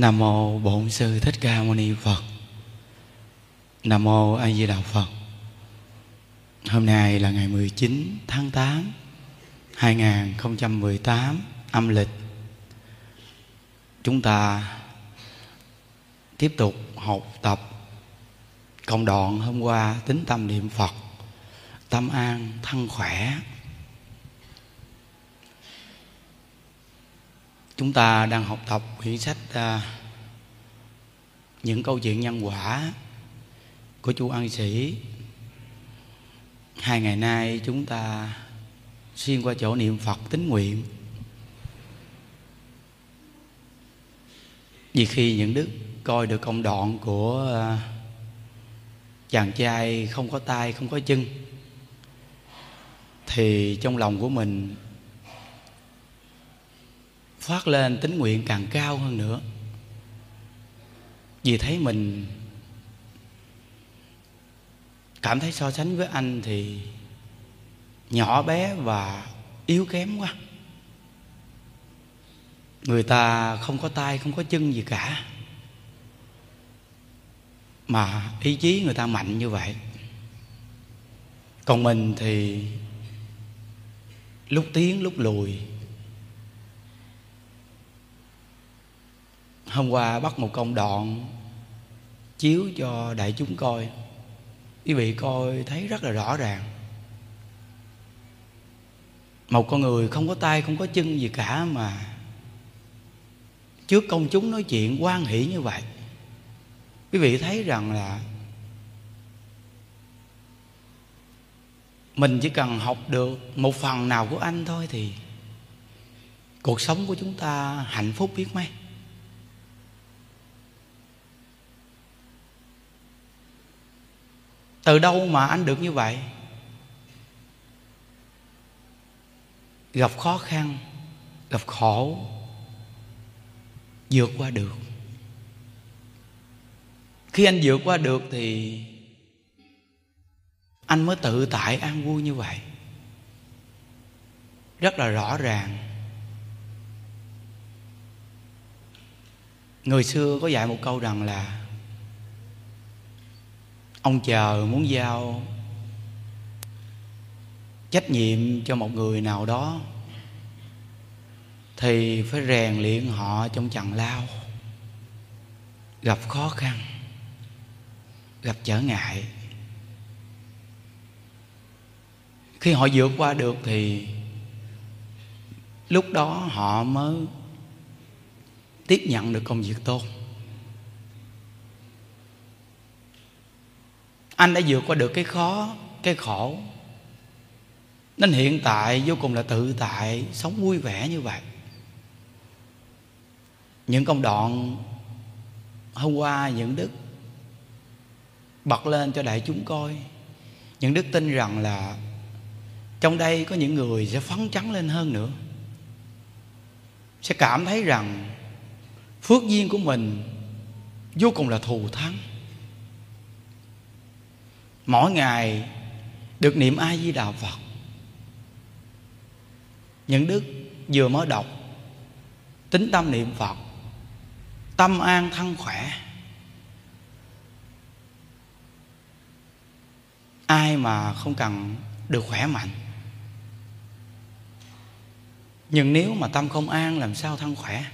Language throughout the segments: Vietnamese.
Nam mô Bổn sư Thích Ca Mâu Ni Phật. Nam mô A Di Đà Phật. Hôm nay là ngày 19 tháng 8 2018 âm lịch. Chúng ta tiếp tục học tập công đoạn hôm qua tính tâm niệm Phật, tâm an thân khỏe. Chúng ta đang học tập quyển sách à, những câu chuyện nhân quả của chú An Sĩ. Hai ngày nay chúng ta xuyên qua chỗ niệm Phật tính nguyện. Vì khi những đức coi được công đoạn của à, chàng trai không có tay không có chân thì trong lòng của mình phát lên tính nguyện càng cao hơn nữa. Vì thấy mình cảm thấy so sánh với anh thì nhỏ bé và yếu kém quá. Người ta không có tay, không có chân gì cả. Mà ý chí người ta mạnh như vậy. Còn mình thì lúc tiến, lúc lùi. Hôm qua bắt một công đoạn chiếu cho đại chúng coi. Quý vị coi thấy rất là rõ ràng. Một con người không có tay, không có chân gì cả mà trước công chúng nói chuyện quan hỷ như vậy. Quý vị thấy rằng là mình chỉ cần học được một phần nào của anh thôi thì cuộc sống của chúng ta hạnh phúc biết mấy. Từ đâu mà anh được như vậy? Gặp khó khăn, gặp khổ, vượt qua được. Khi anh vượt qua được thì anh mới tự tại an vui như vậy. Rất là rõ ràng. Người xưa có dạy một câu rằng là ông chờ muốn giao trách nhiệm cho một người nào đó, thì phải rèn luyện họ trong chằn lao, gặp khó khăn, gặp trở ngại. Khi họ vượt qua được thì lúc đó họ mới tiếp nhận được công việc tốt. Anh đã vượt qua được cái khó, cái khổ. Nên hiện tại vô cùng là tự tại, sống vui vẻ như vậy. Những công đoạn hôm qua những đức bật lên cho đại chúng coi. Những đức tin rằng là trong đây có những người sẽ phấn chấn lên hơn nữa. Sẽ cảm thấy rằng phước duyên của mình vô cùng là thù thắng mỗi ngày được niệm a di đà phật. Những đức vừa mới đọc, tính tâm niệm phật, tâm an thân khỏe. Ai mà không cần được khỏe mạnh. Nhưng nếu mà tâm không an, làm sao thân khỏe?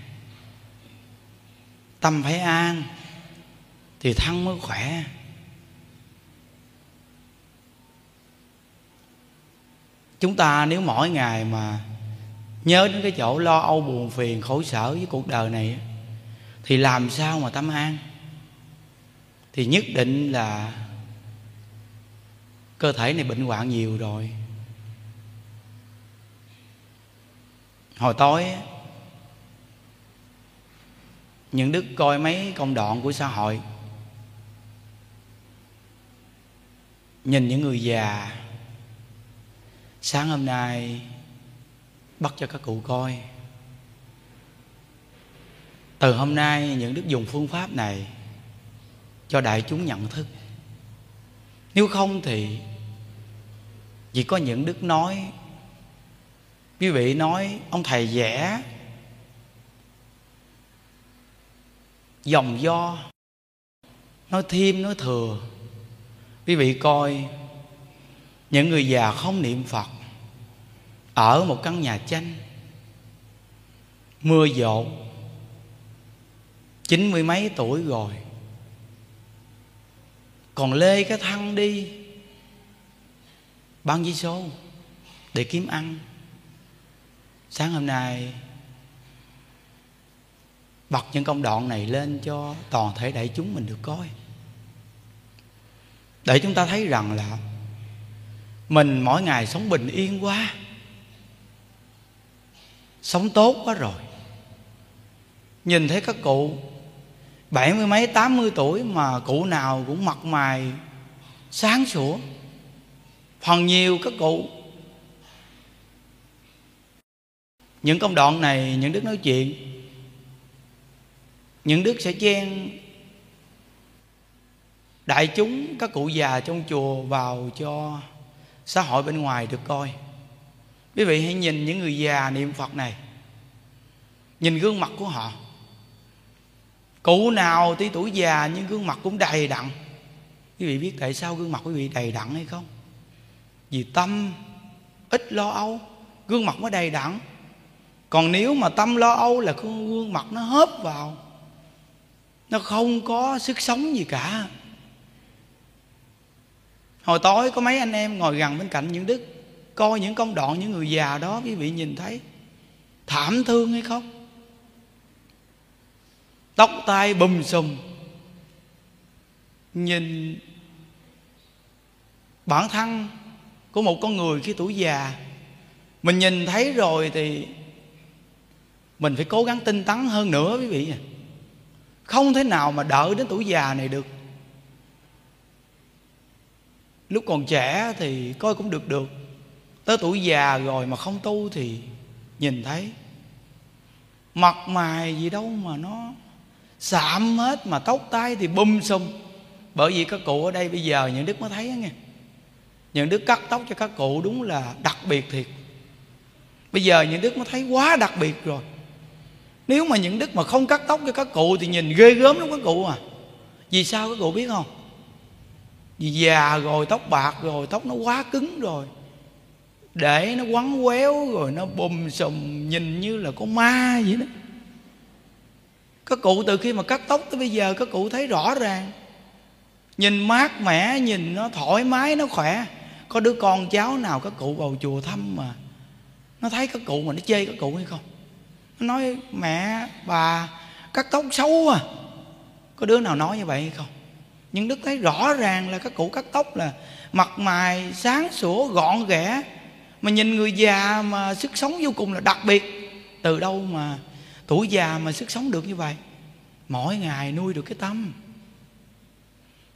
Tâm phải an thì thân mới khỏe. Chúng ta nếu mỗi ngày mà nhớ đến cái chỗ lo âu buồn phiền khổ sở với cuộc đời này thì làm sao mà tâm an? Thì nhất định là cơ thể này bệnh hoạn nhiều rồi. Hồi tối những đức coi mấy công đoạn của xã hội, nhìn những người già sáng hôm nay, bắt cho các cụ coi. Từ hôm nay, những đức dùng phương pháp này cho đại chúng nhận thức. Nếu không thì chỉ có những đức nói. Quý vị nói, ông thầy vẽ dòng do, nói thêm nói thừa. Quý vị coi, những người già không niệm phật ở một căn nhà tranh mưa dột, chín mươi mấy tuổi rồi. Còn lê cái thăng đi bán giấy số để kiếm ăn. Sáng hôm nay, bật những công đoạn này lên cho toàn thể đại chúng mình được coi. Để chúng ta thấy rằng là mình mỗi ngày sống bình yên quá sống tốt quá rồi. Nhìn thấy các cụ bảy mươi mấy, tám mươi tuổi mà cụ nào cũng mặt mày sáng sủa. Phần nhiều các cụ, những công đoạn này những đức nói chuyện, những đức sẽ chen đại chúng các cụ già trong chùa vào cho xã hội bên ngoài được coi quý vị hãy nhìn những người già niệm phật này. Nhìn gương mặt của họ. Cụ nào tí tuổi già nhưng gương mặt cũng đầy đặn. Quý vị biết tại sao gương mặt quý vị đầy đặn hay không? Vì tâm ít lo âu, gương mặt mới đầy đặn. Còn nếu mà tâm lo âu là gương mặt nó hớp vào, nó không có sức sống gì cả. Hồi tối có mấy anh em ngồi gần bên cạnh những đức coi những công đoạn những người già đó quý vị nhìn thấy. Thảm thương hay không? Tóc tai bùm xùm. Nhìn bản thân của một con người khi tuổi già, mình nhìn thấy rồi thì mình phải cố gắng tinh tấn hơn nữa quý vị không thể nào mà đợi đến tuổi già này được. Lúc còn trẻ thì coi cũng được được tới tuổi già rồi mà không tu thì nhìn thấy. Mặt mày gì đâu mà nó sạm hết, mà tóc tai thì bum sum bởi vì các cụ ở đây bây giờ những đức mới thấy nghe. Những đức cắt tóc cho các cụ đúng là đặc biệt thiệt. Bây giờ những đức mới thấy quá đặc biệt rồi. Nếu mà những đức mà không cắt tóc cho các cụ thì nhìn ghê gớm lắm các cụ à. Vì sao các cụ biết không? Vì già rồi, tóc bạc rồi, tóc nó quá cứng rồi để nó quấn quéo rồi nó bùm sùm nhìn như là có ma vậy đó. Các cụ từ khi mà cắt tóc tới bây giờ các cụ thấy rõ ràng. Nhìn mát mẻ, nhìn nó thoải mái, nó khỏe. Có đứa con cháu nào các cụ vào chùa thăm mà nó thấy các cụ mà nó chê các cụ hay không? Nó nói, mẹ, bà, cắt tóc xấu à có đứa nào nói như vậy hay không? Nhưng đức thấy rõ ràng là các cụ cắt tóc là mặt mày sáng sủa, gọn ghẽ mà nhìn người già mà sức sống vô cùng là đặc biệt. Từ đâu mà tuổi già mà sức sống được như vậy? Mỗi ngày nuôi được cái tâm.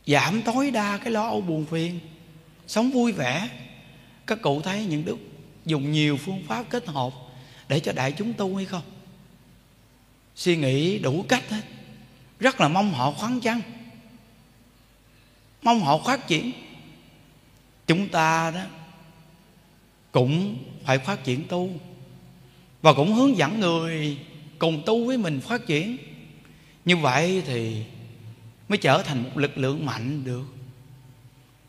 Giảm tối đa cái lo âu buồn phiền. Sống vui vẻ. Các cụ thấy những đức dùng nhiều phương pháp kết hợp để cho đại chúng tu hay không? Suy nghĩ đủ cách hết. Rất là mong họ khoáng chăng? Mong họ phát triển. Chúng ta đó cũng phải phát triển tu. Và cũng hướng dẫn người cùng tu với mình phát triển. Như vậy thì mới trở thành một lực lượng mạnh được.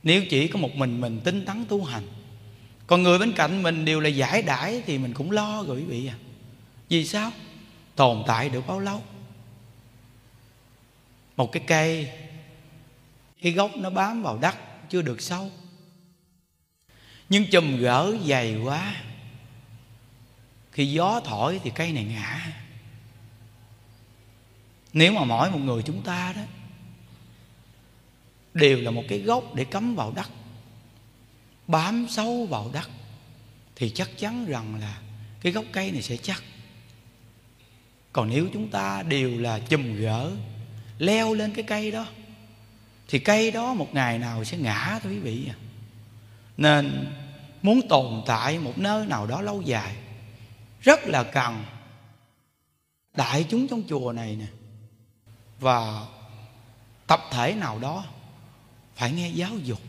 Nếu chỉ có một mình mình tinh tấn tu hành, còn người bên cạnh mình đều là giải đãi thì mình cũng lo rồi quý vị à. Vì sao? Tồn tại được bao lâu? Một cái cây, cái gốc nó bám vào đất, chưa được sâu nhưng chùm gỡ dày quá. Khi gió thổi thì cây này ngã. Nếu mà mỗi một người chúng ta đó, đều là một cái gốc để cắm vào đất, bám sâu vào đất, thì chắc chắn rằng là cái gốc cây này sẽ chắc. Còn nếu chúng ta đều là chùm gỡ, leo lên cái cây đó, thì cây đó một ngày nào sẽ ngã thôi quý vị. À nên muốn tồn tại một nơi nào đó lâu dài, rất là cần đại chúng trong chùa này nè và tập thể nào đó phải nghe giáo dục.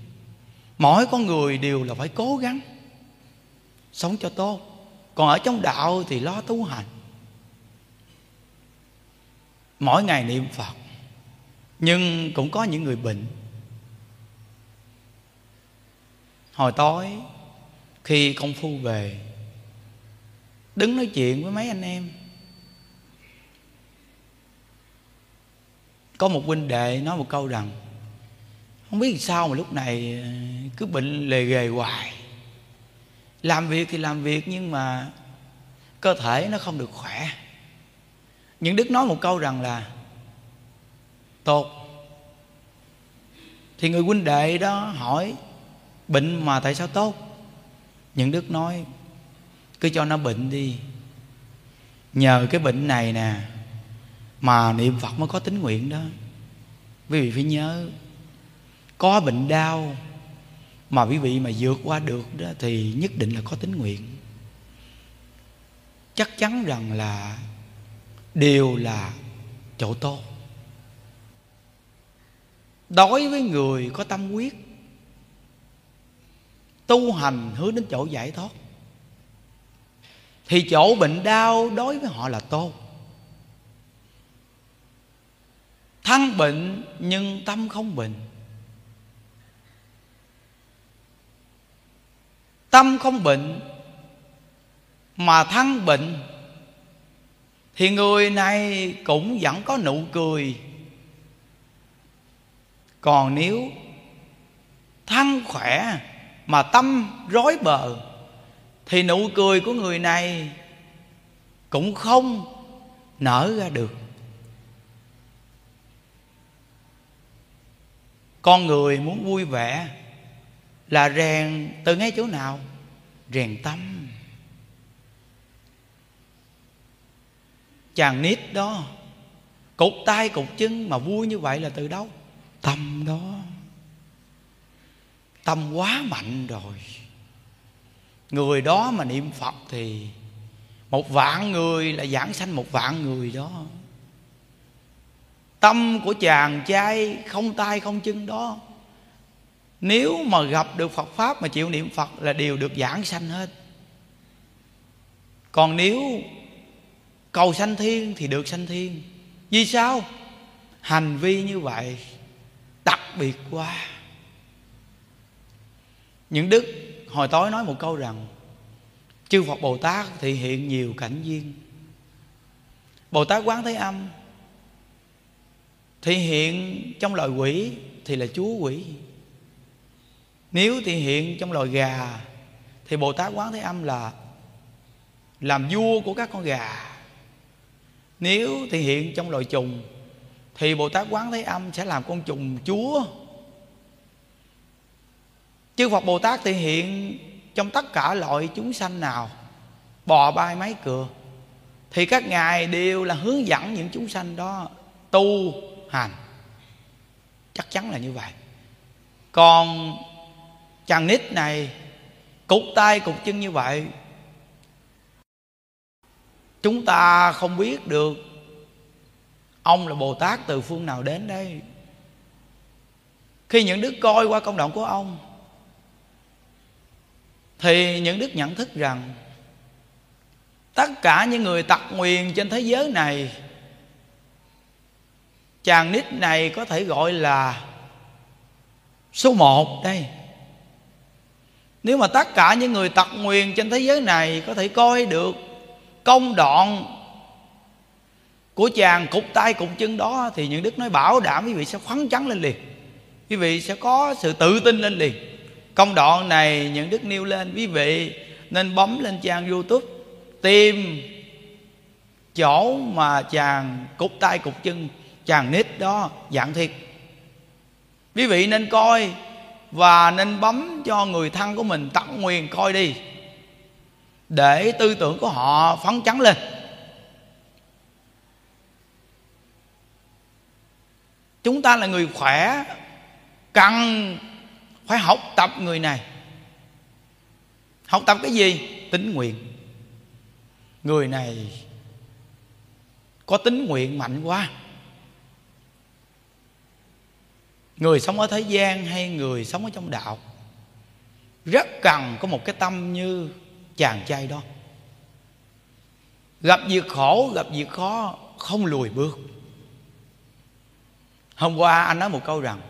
Mỗi con người đều là phải cố gắng sống cho tốt. Còn ở trong đạo thì lo tu hành. Mỗi ngày niệm phật, nhưng cũng có những người bệnh. Hồi tối khi công phu về, đứng nói chuyện với mấy anh em. Có một huynh đệ nói một câu rằng, không biết sao mà lúc này ờ, cứ bệnh lề ghề hoài. Làm việc thì làm việc nhưng mà cơ thể nó không được khỏe. Những đức nói một câu rằng là, tốt. Thì người huynh đệ đó hỏi, bệnh mà tại sao tốt? Những đức nói, cứ cho nó bệnh đi. Nhờ cái bệnh này nè, mà niệm phật mới có tính nguyện đó. Quý vị phải nhớ, có bệnh đau mà quý vị mà vượt qua được đó thì nhất định là có tính nguyện. Chắc chắn rằng là đều là chỗ tốt. Đối với người có tâm quyết tu hành hướng đến chỗ giải thoát. Thì chỗ bệnh đau đối với họ là tốt. Thân bệnh nhưng tâm không bệnh. Tâm không bệnh mà thân bệnh thì người này cũng vẫn có nụ cười. Còn nếu thân khỏe mà tâm rối bờ thì nụ cười của người này cũng không nở ra được. Con người muốn vui vẻ là rèn từ ngay chỗ nào? Rèn tâm. Chàng nít đó cục tay cục chân mà vui như vậy là từ đâu? Tâm đó tâm quá mạnh rồi. Người đó mà niệm phật thì một vạn người là giảng sanh một vạn người đó. Tâm của chàng trai không tay không chân đó. Nếu mà gặp được phật pháp mà chịu niệm phật là đều được giảng sanh hết. Còn nếu cầu sanh thiên thì được sanh thiên. Vì sao? Hành vi như vậy đặc biệt quá những đức hồi tối nói một câu rằng, chư phật bồ tát thị hiện nhiều cảnh duyên. Bồ tát quán thế âm thị hiện trong loài quỷ thì là chúa quỷ. Nếu thị hiện trong loài gà thì bồ tát quán thế âm là làm vua của các con gà. Nếu thị hiện trong loài trùng thì bồ tát quán thế âm sẽ làm con trùng chúa chư phật bồ tát thì hiện trong tất cả loại chúng sanh nào, bò bay máy cửa thì các ngài đều là hướng dẫn những chúng sanh đó tu hành. Chắc chắn là như vậy. Còn chàng nít này cục tay cục chân như vậy, chúng ta không biết được ông là bồ tát từ phương nào đến đây. Khi những đứa coi qua công đoạn của ông thì những đức nhận thức rằng, tất cả những người tặc nguyền trên thế giới này, chàng nít này có thể gọi là số một đây. Nếu mà tất cả những người tặc nguyền trên thế giới này có thể coi được công đoạn của chàng cục tay cục chân đó, thì những đức nói bảo đảm quý vị sẽ khoắn trắng lên liền. Quý vị sẽ có sự tự tin lên liền công đoạn này những đức nêu lên, quý vị nên bấm lên trang youtube, tìm chỗ mà chàng cục tay cục chân, chàng nít đó dạng thiệt. Quý vị nên coi và nên bấm cho người thân của mình tặng nguyền coi đi, để tư tưởng của họ phấn chấn lên. Chúng ta là người khỏe, cần phải học tập người này. Học tập cái gì? Tính nguyện. Người này có tính nguyện mạnh quá. Người sống ở thế gian hay người sống ở trong đạo? Rất cần có một cái tâm như chàng trai đó. Gặp việc khổ, gặp việc khó, không lùi bước. Hôm qua anh nói một câu rằng,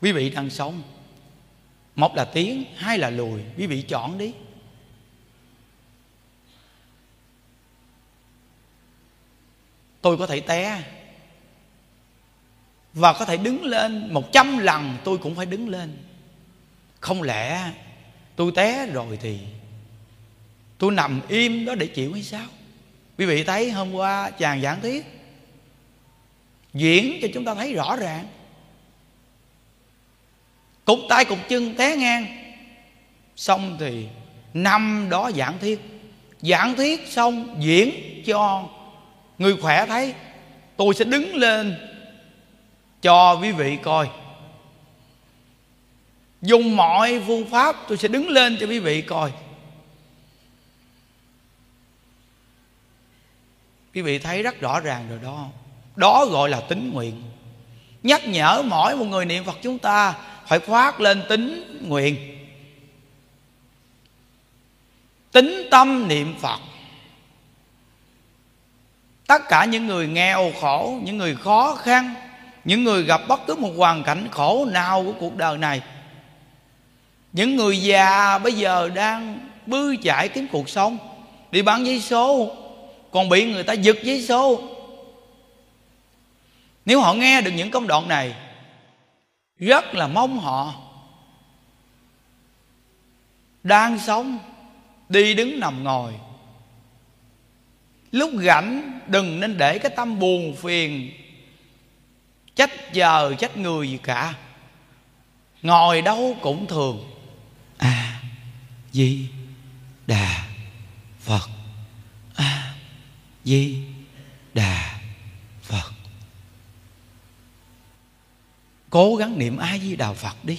quý vị đang sống một là tiến hai là lùi. Quý vị chọn đi. Tôi có thể té. Và có thể đứng lên một trăm lần, tôi cũng phải đứng lên. Không lẽ tôi té rồi thì tôi nằm im đó để chịu hay sao? Quý vị thấy hôm qua chàng giảng thuyết, diễn cho chúng ta thấy rõ ràng cục tay cục chân té ngang. Xong thì năm đó giảng thuyết. Giảng thuyết xong diễn cho người khỏe thấy. Tôi sẽ đứng lên cho quý vị coi. Dùng mọi phương pháp tôi sẽ đứng lên cho quý vị coi. Quý vị thấy rất rõ ràng rồi đó. Đó gọi là tính nguyện. Nhắc nhở mỗi một người niệm phật chúng ta phải khoác lên tính nguyện. Tính tâm niệm phật. Tất cả những người nghèo khổ, những người khó khăn, những người gặp bất cứ một hoàn cảnh khổ nào của cuộc đời này, những người già bây giờ đang bư chạy kiếm cuộc sống đi bán giấy số, còn bị người ta giật giấy số. Nếu họ nghe được những công đoạn này rất là mong họ đang sống, đi đứng nằm ngồi. Lúc rảnh, đừng nên để cái tâm buồn phiền, trách giờ, trách người gì cả. Ngồi đâu cũng thường. A di đà phật. A di đà phật cố gắng niệm a di đà phật đi.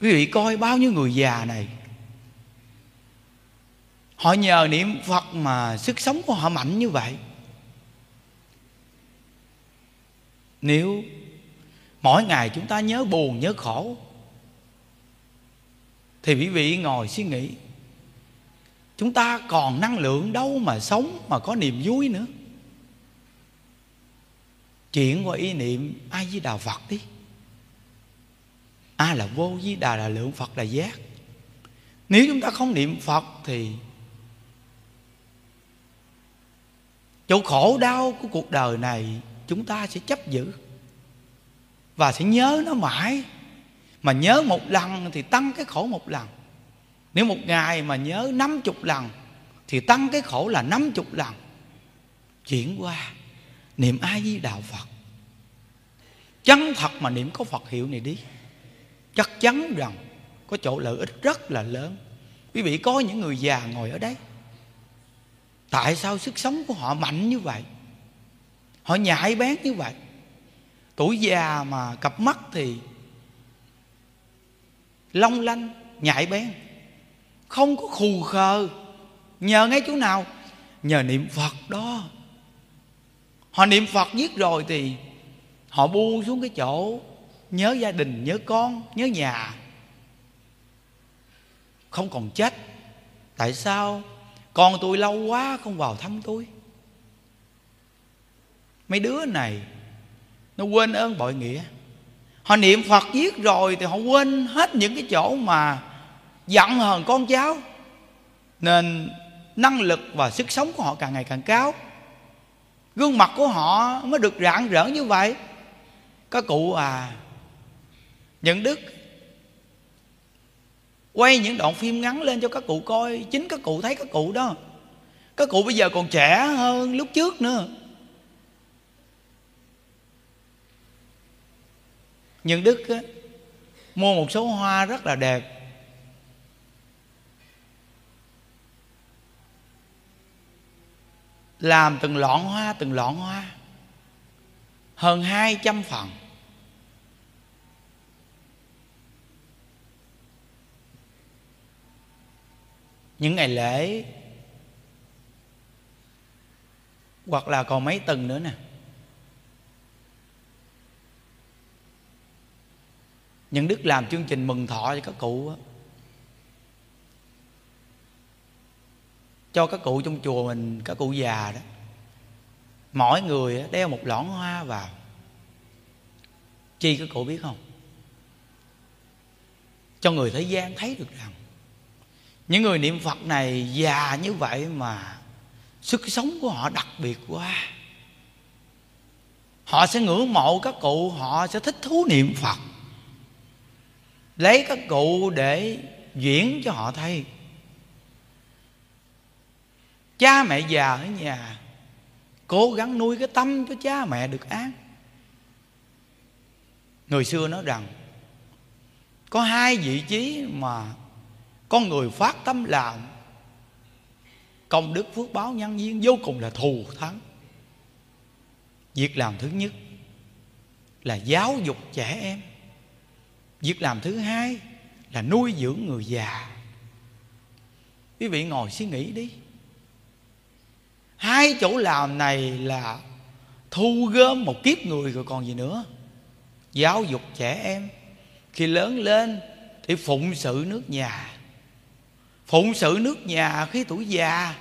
Quý vị coi bao nhiêu người già này, họ nhờ niệm phật mà sức sống của họ mạnh như vậy. Nếu mỗi ngày chúng ta nhớ buồn, nhớ khổ, thì quý vị ngồi suy nghĩ, chúng ta còn năng lượng đâu mà sống, mà có niềm vui nữa chuyển qua ý niệm ai với đà phật đi. A là vô với đà là lượng, phật là giác. Nếu chúng ta không niệm phật thì chỗ khổ đau của cuộc đời này chúng ta sẽ chấp giữ và sẽ nhớ nó mãi. Mà nhớ một lần thì tăng cái khổ một lần. Nếu một ngày mà nhớ năm chục lần thì tăng cái khổ là năm chục lần. Chuyển qua niệm ai di đạo phật. Chắn thật mà niệm có phật hiệu này đi. Chắc chắn rằng có chỗ lợi ích rất là lớn. Quý vị có những người già ngồi ở đây, tại sao sức sống của họ mạnh như vậy? Họ nhạy bén như vậy. Tuổi già mà cặp mắt thì long lanh nhạy bén. Không có khù khờ. Nhờ ngay chỗ nào? Nhờ niệm phật đó họ niệm phật giết rồi thì họ buông xuống cái chỗ nhớ gia đình, nhớ con, nhớ nhà. Không còn trách tại sao? Con tôi lâu quá không vào thăm tôi. Mấy đứa này, nó quên ơn bội nghĩa. Họ niệm phật giết rồi thì họ quên hết những cái chỗ mà giận hờn con cháu. Nên năng lực và sức sống của họ càng ngày càng cao gương mặt của họ mới được rạng rỡ như vậy. Các cụ à nhận đức. Quay những đoạn phim ngắn lên cho các cụ coi. Chính các cụ thấy các cụ đó. Các cụ bây giờ còn trẻ hơn lúc trước nữa. Nhận đức á, mua một số hoa rất là đẹp. Làm từng lọn hoa từng lọn hoa. Hơn hai trăm phần. Những ngày lễ hoặc là còn mấy tuần nữa nè. Những đức làm chương trình mừng thọ cho các cụ đó, cho các cụ trong chùa mình, các cụ già đó. Mỗi người đeo một lọn hoa vào. Chi các cụ biết không? Cho người thế gian thấy được rằng, những người niệm phật này già như vậy mà sức sống của họ đặc biệt quá. Họ sẽ ngưỡng mộ các cụ, họ sẽ thích thú niệm phật. Lấy các cụ để diễn cho họ thấy cha mẹ già ở nhà, cố gắng nuôi cái tâm cho cha mẹ được an. Người xưa nói rằng, có hai vị trí mà con người phát tâm làm, công đức phước báo nhân duyên vô cùng là thù thắng. Việc làm thứ nhất là giáo dục trẻ em. Việc làm thứ hai là nuôi dưỡng người già. Quý vị ngồi suy nghĩ đi hai chỗ làm này là thu gom một kiếp người rồi còn gì nữa. Giáo dục trẻ em, khi lớn lên thì phụng sự nước nhà. Phụng sự nước nhà khi tuổi già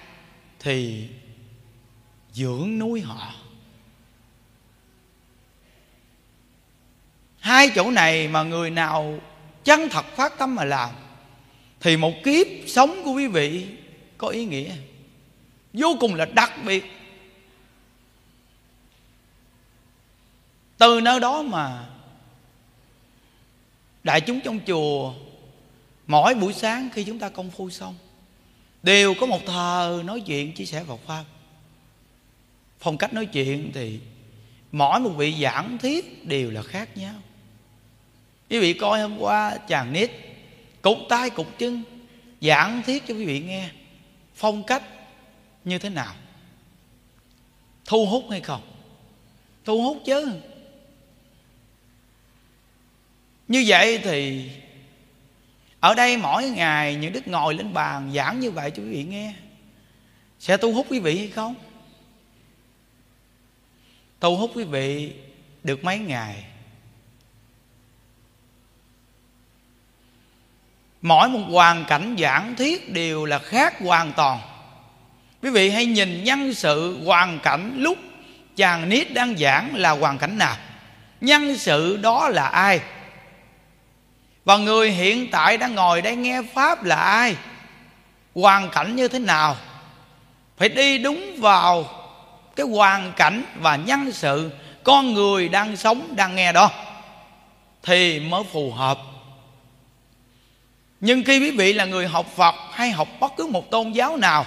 thì dưỡng nuôi họ. Hai chỗ này mà người nào chân thật phát tâm mà làm thì một kiếp sống của quý vị có ý nghĩa vô cùng là đặc biệt. Từ nơi đó mà đại chúng trong chùa mỗi buổi sáng khi chúng ta công phu xong, đều có một thờ nói chuyện chia sẻ Phật pháp. Phong cách nói chuyện thì mỗi một vị giảng thiết đều là khác nhau. Quý vị coi hôm qua chàng nít cục tay cục chân giảng thiết cho quý vị nghe, phong cách như thế nào? Thu hút hay không? Thu hút chứ. Như vậy thì ở đây mỗi ngày những đức ngồi lên bàn giảng như vậy cho quý vị nghe, sẽ thu hút quý vị hay không? Thu hút quý vị được mấy ngày? Mỗi một hoàn cảnh giảng thiết đều là khác hoàn toàn quý vị hãy nhìn nhân sự hoàn cảnh lúc chàng nít đang giảng là hoàn cảnh nào. Nhân sự đó là ai? Và người hiện tại đang ngồi đây nghe pháp là ai? Hoàn cảnh như thế nào? Phải đi đúng vào cái hoàn cảnh và nhân sự con người đang sống đang nghe đó thì mới phù hợp. Nhưng khi quý vị là người học phật hay học bất cứ một tôn giáo nào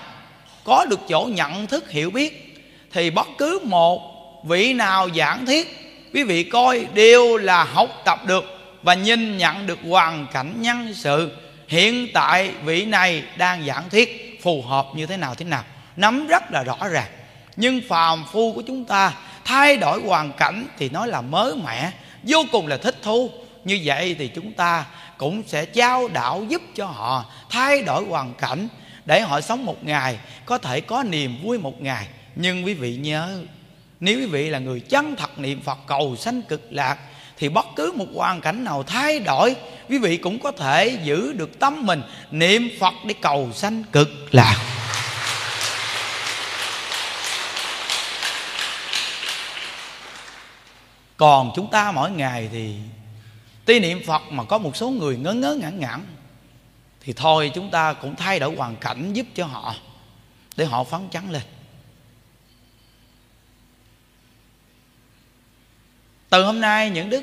có được chỗ nhận thức hiểu biết, thì bất cứ một vị nào giảng thiết quý vị coi đều là học tập được và nhìn nhận được hoàn cảnh nhân sự hiện tại vị này đang giảng thiết phù hợp như thế nào thế nào. Nắm rất là rõ ràng. Nhưng phàm phu của chúng ta thay đổi hoàn cảnh thì nói là mới mẻ, vô cùng là thích thú. Như vậy thì chúng ta cũng sẽ trao đạo giúp cho họ thay đổi hoàn cảnh để họ sống một ngày, có thể có niềm vui một ngày. Nhưng quý vị nhớ, nếu quý vị là người chân thật niệm phật cầu sanh cực lạc, thì bất cứ một hoàn cảnh nào thay đổi, quý vị cũng có thể giữ được tâm mình niệm phật để cầu sanh cực lạc. Còn chúng ta mỗi ngày thì, tuy niệm phật mà có một số người ngớ ngớ ngẩn ngẩn thì thôi, chúng ta cũng thay đổi hoàn cảnh giúp cho họ, để họ phấn chấn lên. Từ hôm nay, những đức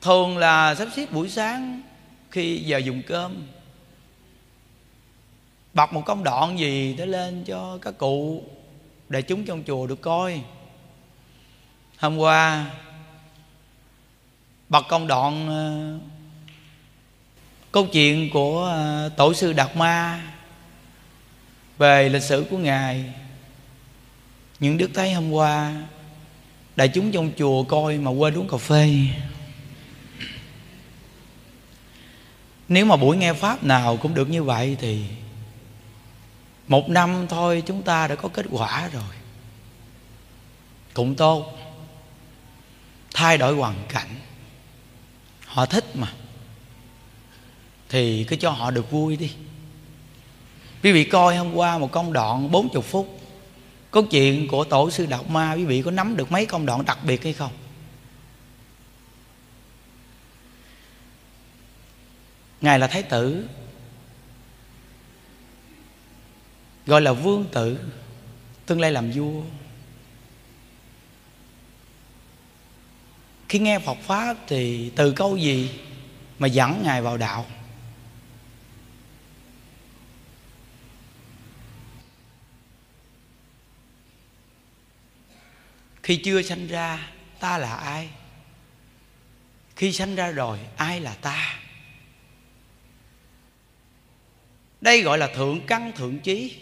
thường là sắp xếp buổi sáng khi giờ dùng cơm, bọc một công đoạn gì để lên cho các cụ đại chúng trong chùa được coi. Hôm qua bật công đoạn ờ, câu chuyện của ờ, tổ sư đạt ma về lịch sử của ngài. Những đức thấy hôm qua, đại chúng trong chùa coi mà quên uống cà phê. Nếu mà buổi nghe pháp nào cũng được như vậy thì một năm thôi chúng ta đã có kết quả rồi. Cũng tốt. Thay đổi hoàn cảnh họ thích mà. Thì cứ cho họ được vui đi. Quý vị coi hôm qua một công đoạn 40 phút. Câu chuyện của tổ sư đạo ma, quý vị có nắm được mấy công đoạn đặc biệt hay không? Ngài là thái tử. Gọi là vương tử, tương lai làm vua. Khi nghe Phật pháp thì từ câu gì mà dẫn ngài vào đạo? Khi chưa sanh ra, ta là ai? Khi sanh ra rồi, ai là ta? Đây gọi là thượng căn, thượng trí.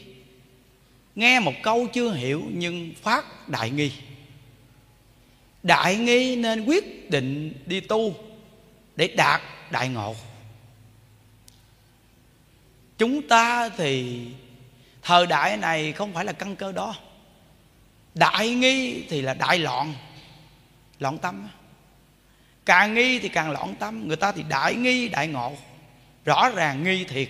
Nghe một câu chưa hiểu nhưng phát đại nghi đại nghi nên quyết định đi tu để đạt đại ngộ. Chúng ta thì thời đại này không phải là căn cơ đó. Đại nghi thì là đại loạn loạn tâm. Càng nghi thì càng loạn tâm, người ta thì đại nghi, đại ngộ. Rõ ràng nghi thiệt.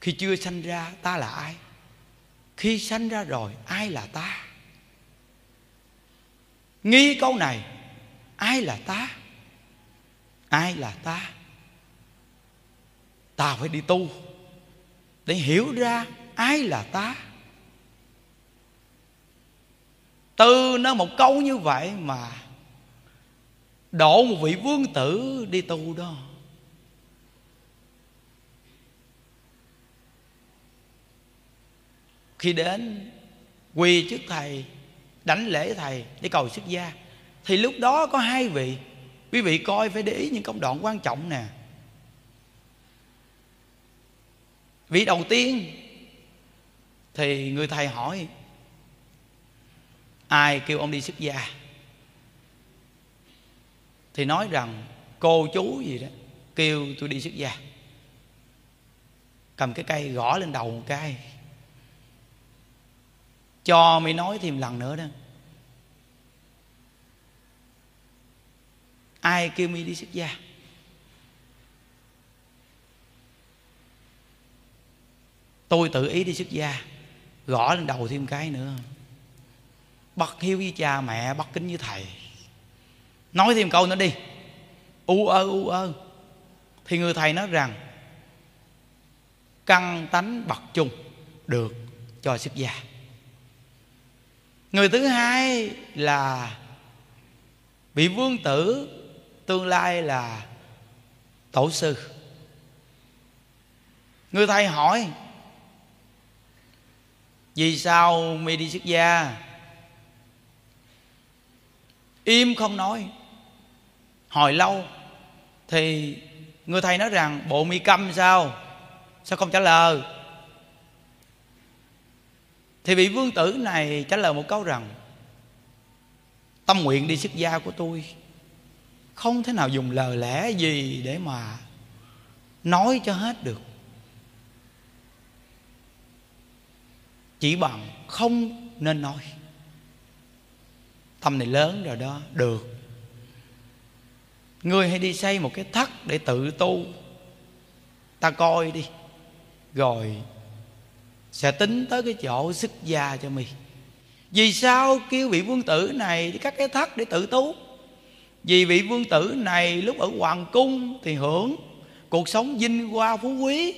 Khi chưa sanh ra, ta là ai? Khi sanh ra rồi, ai là ta? Nghi câu này, ai là ta? Ai là ta? Ta phải đi tu để hiểu ra ai là ta. Từ nó một câu như vậy mà độ một vị vương tử đi tu đó. Khi đến quỳ trước thầy đánh lễ thầy để cầu xuất gia. Thì lúc đó có hai vị. Quý vị coi phải để ý những công đoạn quan trọng nè. Vị đầu tiên thì người thầy hỏi, ai kêu ông đi xuất gia? Thì nói rằng, cô chú gì đó, kêu tôi đi xuất gia. Cầm cái cây gõ lên đầu một cái cho mày nói thêm lần nữa đó. Ai kêu mi đi xuất gia? Tôi tự ý đi xuất gia, gõ lên đầu thêm cái nữa. Bất hiếu với cha mẹ bất kính với thầy. Nói thêm câu nữa đi. U ơ u ơ. Thì người thầy nói rằng căn tánh bậc chung được cho xuất gia người thứ hai là vị vương tử, tương lai là tổ sư. Người thầy hỏi, vì sao mi đi xuất gia im không nói? Hồi lâu thì người thầy nói rằng, bộ mi câm sao? Sao không trả lời? Thì vị vương tử này trả lời một câu rằng, tâm nguyện đi xuất gia của tôi không thể nào dùng lời lẽ gì để mà nói cho hết được. Chỉ bằng không nên nói. Tâm này lớn rồi đó, được. Ngươi hãy đi xây một cái thắt để tự tu. Ta coi đi, rồi sẽ tính tới cái chỗ sức gia cho mi. Vì sao kêu vị vương tử này đi cắt cái thắt để tự tú vì vị vương tử này lúc ở hoàng cung thì hưởng cuộc sống vinh hoa phú quý.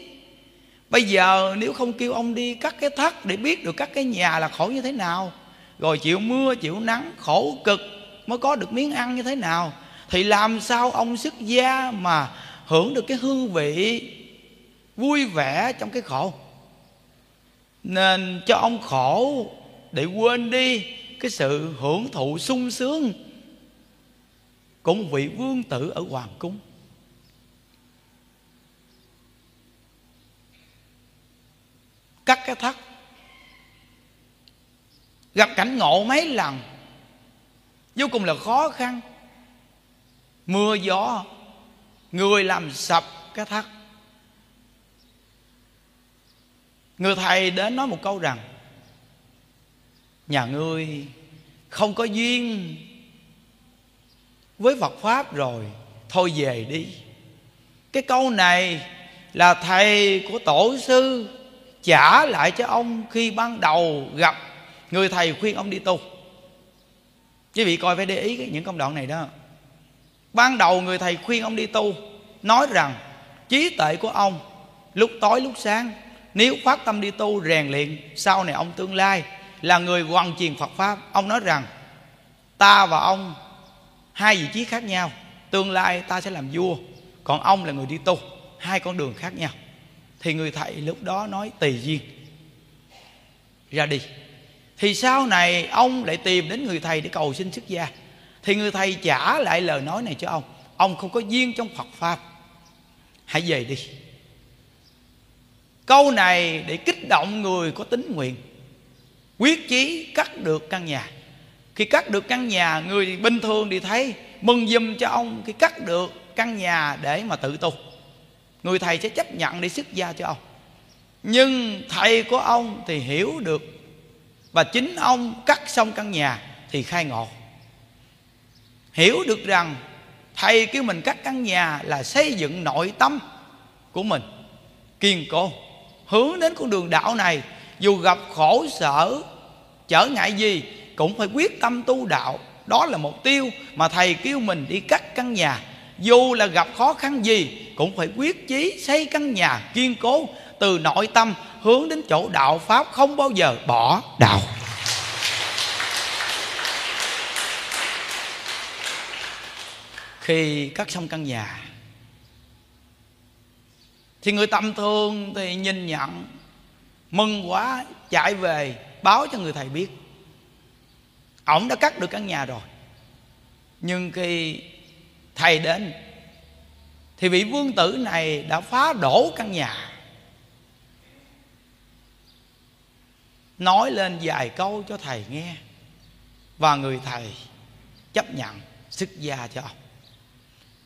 Bây giờ nếu không kêu ông đi cắt cái thắt để biết được cắt cái nhà là khổ như thế nào, rồi chịu mưa, chịu nắng, khổ cực mới có được miếng ăn như thế nào, thì làm sao ông xuất gia mà hưởng được cái hương vị vui vẻ trong cái khổ? Nên cho ông khổ để quên đi cái sự hưởng thụ sung sướng của một vị vương tử ở hoàng cung. Cắt cái thắt gặp cảnh ngộ mấy lần, vô cùng là khó khăn. Mưa gió, người làm sập cái thắt người thầy đến nói một câu rằng, nhà ngươi không có duyên với Phật pháp rồi, thôi về đi. Cái câu này là thầy của tổ sư trả lại cho ông khi ban đầu gặp người thầy khuyên ông đi tu. Quý vị coi phải để ý những công đoạn này đó. Ban đầu người thầy khuyên ông đi tu, nói rằng, trí tuệ của ông lúc tối lúc sáng nếu phát tâm đi tu rèn luyện, sau này ông tương lai là người hoàn truyền phật pháp, ông nói rằng, ta và ông hai vị trí khác nhau, tương lai ta sẽ làm vua, còn ông là người đi tu, hai con đường khác nhau. Thì người thầy lúc đó nói tùy duyên, ra đi. Thì sau này ông lại tìm đến người thầy để cầu xin xuất gia. Thì người thầy trả lại lời nói này cho ông ông không có duyên trong phật pháp, hãy về đi câu này để kích động người có tính nguyện. Quyết chí cắt được căn nhà. Khi cắt được căn nhà, người bình thường thì thấy mừng dùm cho ông khi cắt được căn nhà để mà tự tu. Người thầy sẽ chấp nhận để xuất gia cho ông. Nhưng thầy của ông thì hiểu được và chính ông cắt xong căn nhà thì khai ngộ. Hiểu được rằng thầy kêu mình cắt căn nhà là xây dựng nội tâm của mình, kiên cố hướng đến con đường đạo này, dù gặp khổ sở, trở ngại gì, cũng phải quyết tâm tu đạo. Đó là mục tiêu mà thầy kêu mình đi cắt căn nhà. Dù là gặp khó khăn gì, cũng phải quyết chí xây căn nhà kiên cố, từ nội tâm hướng đến chỗ đạo pháp không bao giờ bỏ đạo. Khi cắt xong căn nhà thì người tầm thường thì nhìn nhận, mừng quá, chạy về, báo cho người thầy biết. Ổng đã cắt được căn nhà rồi. Nhưng khi thầy đến, thì vị vương tử này đã phá đổ căn nhà. Nói lên vài câu cho thầy nghe, và người thầy chấp nhận sức gia cho. Ông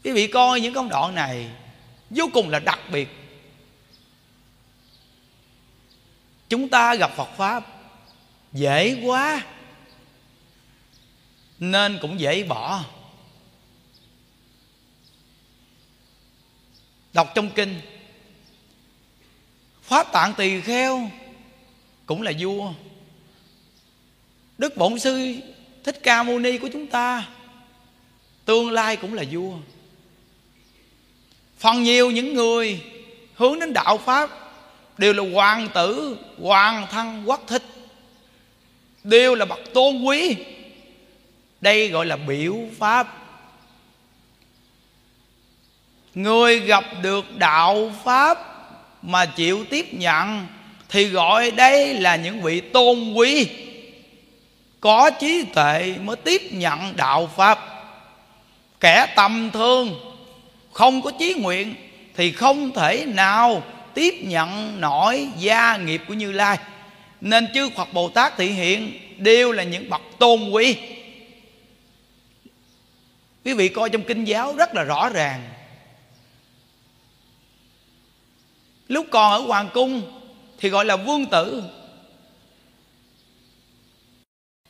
quý vị coi những công đoạn này vô cùng là đặc biệt. Chúng ta gặp phật pháp. Dễ quá. Nên cũng dễ bỏ. Đọc trong kinh. Pháp tạng tỳ kheo cũng là vua. Đức bổn sư thích ca mâu ni của chúng ta tương lai cũng là vua. Phần nhiều những người hướng đến đạo pháp đều là hoàng tử, hoàng thân, quốc thích. Đều là bậc tôn quý. Đây gọi là biểu pháp. Người gặp được đạo pháp mà chịu tiếp nhận thì gọi đây là những vị tôn quý. Có trí tuệ mới tiếp nhận đạo pháp. Kẻ tầm thường, không có chí nguyện thì không thể nào tiếp nhận nổi gia nghiệp của như lai. Nên chư phật bồ tát thị hiện đều là những bậc tôn quý. Quý vị coi trong kinh giáo rất là rõ ràng. Lúc còn ở hoàng cung thì gọi là vương tử.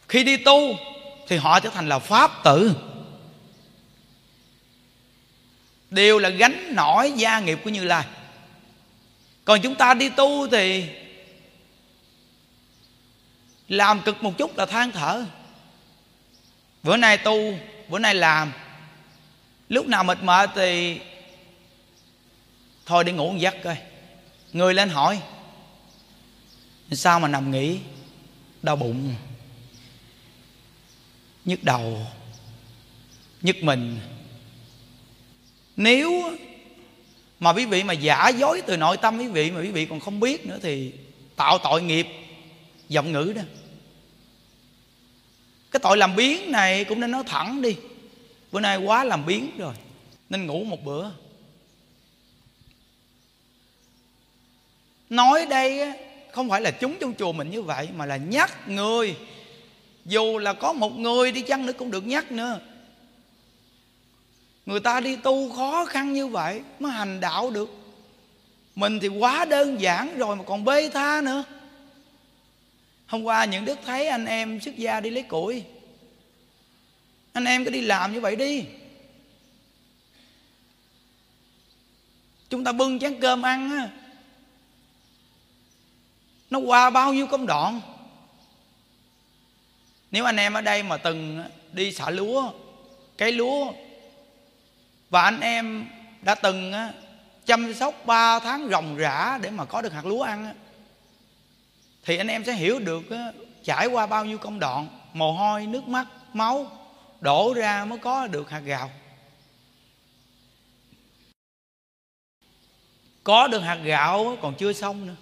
Khi đi tu thì họ trở thành là pháp tử. Đều là gánh nổi gia nghiệp của như lai còn chúng ta đi tu thì làm cực một chút là than thở. Bữa nay tu, bữa nay làm. Lúc nào mệt mệt thì thôi đi ngủ một giấc coi. Người lên hỏi, sao mà nằm nghỉ? Đau bụng. Nhức đầu. Nhức mình. Nếu mà quý vị mà giả dối từ nội tâm quý vị, mà quý vị còn không biết nữa thì tạo tội nghiệp, giọng ngữ đó. Cái tội làm biến này cũng nên nói thẳng đi. Bữa nay quá làm biến rồi, nên ngủ một bữa. Nói đây không phải là chúng trong chùa mình như vậy, mà là nhắc người. Dù là có một người đi chăng nữa cũng được nhắc nữa người ta đi tu khó khăn như vậy mới hành đạo được. Mình thì quá đơn giản rồi mà còn bê tha nữa. Hôm qua những đức thấy anh em xuất gia đi lấy củi. Anh em cứ đi làm như vậy đi. Chúng ta bưng chén cơm ăn á. Nó qua bao nhiêu công đoạn. Nếu anh em ở đây mà từng đi xả lúa, Cái lúa và anh em đã từng chăm sóc 3 tháng ròng rã để mà có được hạt lúa ăn thì anh em sẽ hiểu được trải qua bao nhiêu công đoạn, mồ hôi, nước mắt, máu, đổ ra mới có được hạt gạo. Có được hạt gạo còn chưa xong nữa.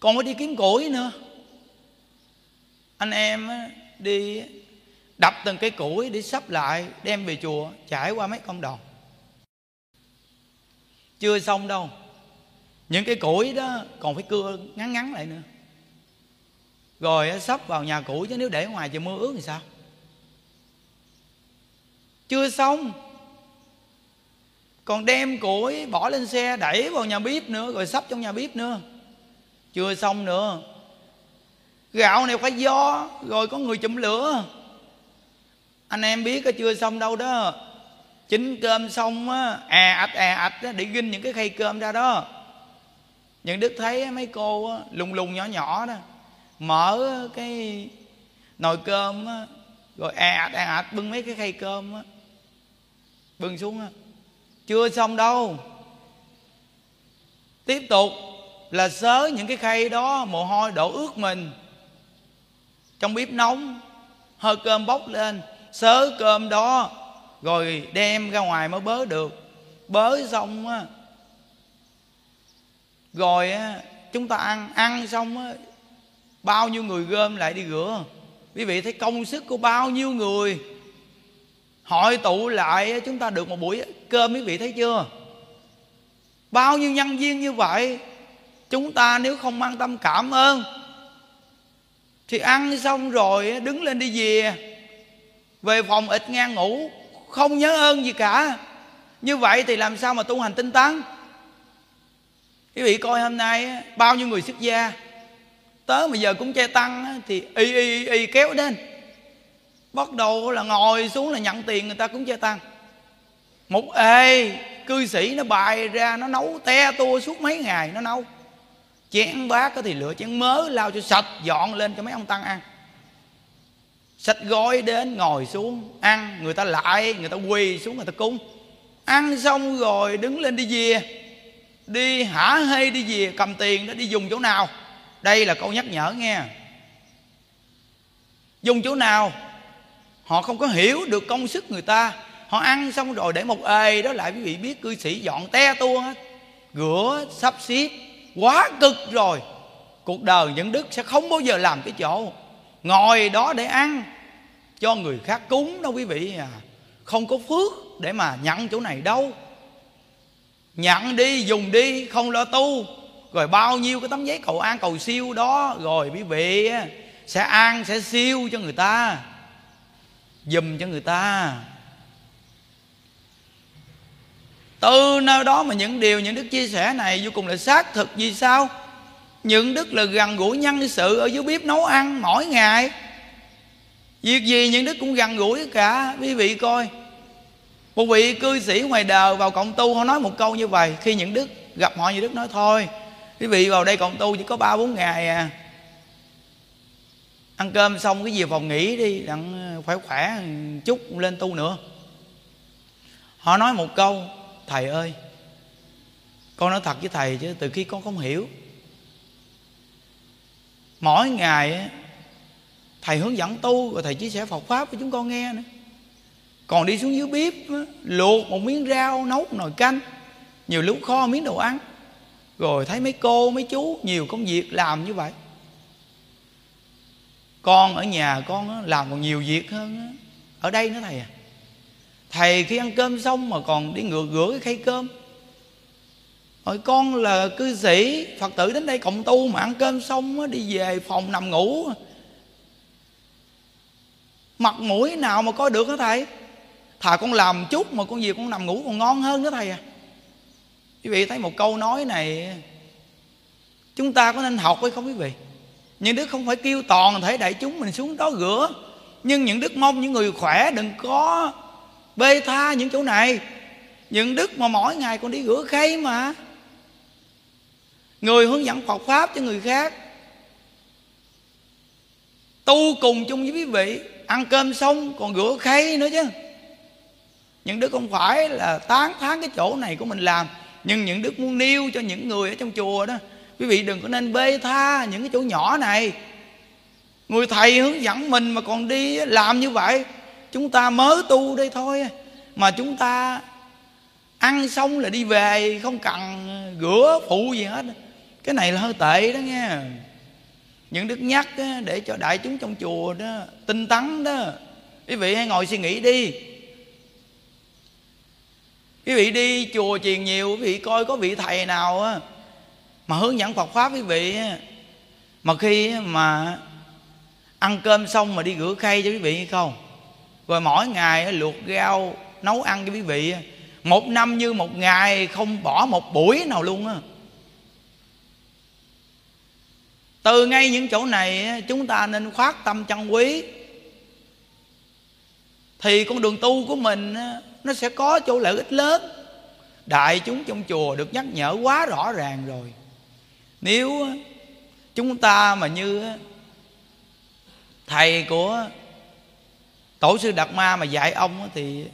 Còn phải đi kiếm củi nữa. Anh em đi đập từng cái củi để sắp lại, đem về chùa, trải qua mấy công đoạn chưa xong đâu. Những cái củi đó còn phải cưa ngắn ngắn lại nữa. Rồi sắp vào nhà củi chứ nếu để ngoài trời mưa ướt thì sao? Chưa xong. Còn đem củi bỏ lên xe, đẩy vào nhà bếp nữa, rồi sắp trong nhà bếp nữa. Chưa xong nữa. Gạo này phải do, rồi có người chụm lửa anh em biết có chưa xong đâu đó. Chín cơm xong á e à ạch à e ạch để ginh những cái khay cơm ra đó. Những đức thấy mấy cô á, lùng lùng nhỏ nhỏ đó mở cái nồi cơm á, rồi e à ạch à ạch bưng mấy cái khay cơm á, bưng xuống á. chưa xong đâu. Tiếp tục là sớ những cái khay đó mồ hôi đổ ướt mình. Trong bếp nóng hơi cơm bốc lên sớ cơm đó, rồi đem ra ngoài mới bớ được. Bớ xong á, rồi á, chúng ta ăn ăn xong á, bao nhiêu người gom lại đi rửa. Quý vị thấy công sức của bao nhiêu người. Hội tụ lại chúng ta được một buổi cơm, quý vị thấy chưa? Bao nhiêu nhân viên như vậy, chúng ta nếu không mang tâm cảm ơn, thì ăn xong rồi đứng lên đi về về phòng ít ngang ngủ, không nhớ ơn gì cả. Như vậy thì làm sao mà tu hành tinh tấn? Quý vị coi hôm nay bao nhiêu người xuất gia. Tới mà giờ cũng che tăng thì y y y kéo đến. Bắt đầu là ngồi xuống là nhận tiền người ta cũng che tăng. Một ê, cư sĩ nó bài ra, nó nấu te tua suốt mấy ngày, nó nấu. Chén bát thì lựa chén mớ, lao cho sạch, dọn lên cho mấy ông tăng ăn sạch gói đến ngồi xuống, ăn, người ta lại, người ta quỳ xuống, người ta cúng. Ăn xong rồi đứng lên đi về. Đi hả hê đi về, cầm tiền đó đi dùng chỗ nào? Đây là câu nhắc nhở nghe. Dùng chỗ nào? Họ không có hiểu được công sức người ta. Họ ăn xong rồi để một ề đó lại quý vị biết, cư sĩ dọn te tua hết. Rửa, sắp xếp. Quá cực rồi. Cuộc đời những đức sẽ không bao giờ làm cái chỗ ngồi đó để ăn. Cho người khác cúng đâu quý vị. À không có phước để mà nhận chỗ này đâu. Nhận đi, dùng đi, không lo tu. Rồi bao nhiêu cái tấm giấy cầu an, cầu siêu đó, rồi quý vị sẽ an, sẽ siêu cho người ta. Dùm cho người ta. Từ nơi đó mà những điều những đức chia sẻ này vô cùng là xác thực vì sao? Những đức là gần gũi nhân sự ở dưới bếp nấu ăn mỗi ngày. Việc gì những đức cũng gần gũi cả. Quý vị coi. Một vị cư sĩ ngoài đời vào cộng tu, họ nói một câu như vậy. Khi những đức gặp họ như đức nói, thôi, quý vị, vào đây cộng tu chỉ có ba bốn ngày à. Ăn cơm xong cái gì phòng nghỉ đi, đặng, khỏe khỏe chút lên tu nữa. Họ nói một câu, thầy ơi, con nói thật với thầy chứ, từ khi con không hiểu mỗi ngày thầy hướng dẫn tu rồi thầy chia sẻ Phật pháp với chúng con nghe nữa. Còn đi xuống dưới bếp luộc một miếng rau, nấu một nồi canh, nhiều lúc kho miếng đồ ăn. Rồi thấy mấy cô, mấy chú, nhiều công việc làm như vậy. Con ở nhà con làm còn nhiều việc hơn ở đây nữa thầy à. Thầy khi ăn cơm xong mà còn đi ngược rửa cái khay cơm hồi con là cư sĩ, phật tử đến đây cộng tu mà ăn cơm xong đi về phòng nằm ngủ. Mặt mũi nào mà coi được hả thầy? Thà con làm chút mà con gì con nằm ngủ còn ngon hơn đó thầy à? Quý vị thấy một câu nói này, chúng ta có nên học hay không quý vị? Những đức không phải kêu toàn thể đại chúng mình xuống đó rửa, nhưng những đức mong những người khỏe đừng có bê tha những chỗ này. Những đức mà mỗi ngày còn đi rửa khay mà người hướng dẫn Phật pháp cho người khác. Tu cùng chung với quý vị, ăn cơm xong còn rửa khay nữa chứ. Những đức không phải là tán thán cái chỗ này của mình làm, nhưng những đức muốn nêu cho những người ở trong chùa đó, quý vị đừng có nên bê tha những cái chỗ nhỏ này. Người thầy hướng dẫn mình mà còn đi làm như vậy, chúng ta mới tu đây thôi. Mà chúng ta ăn xong là đi về, không cần rửa phụ gì hết cái này là hơi tệ đó nghe. Những đức nhắc để cho đại chúng trong chùa đó tinh tấn đó. Quý vị hãy ngồi suy nghĩ đi. Quý vị đi chùa chiền nhiều, quý vị coi có vị thầy nào á mà hướng dẫn Phật pháp quý vị mà khi mà ăn cơm xong mà đi rửa khay cho quý vị hay không? Rồi mỗi ngày luộc rau, nấu ăn cho quý vị một năm như một ngày, không bỏ một buổi nào luôn á. Từ ngay những chỗ này chúng ta nên khoát tâm chân quý. Thì con đường tu của mình nó sẽ có chỗ lợi ích lớn. Đại chúng trong chùa được nhắc nhở quá rõ ràng rồi. Nếu chúng ta mà như thầy của tổ sư đạt ma mà dạy ông thì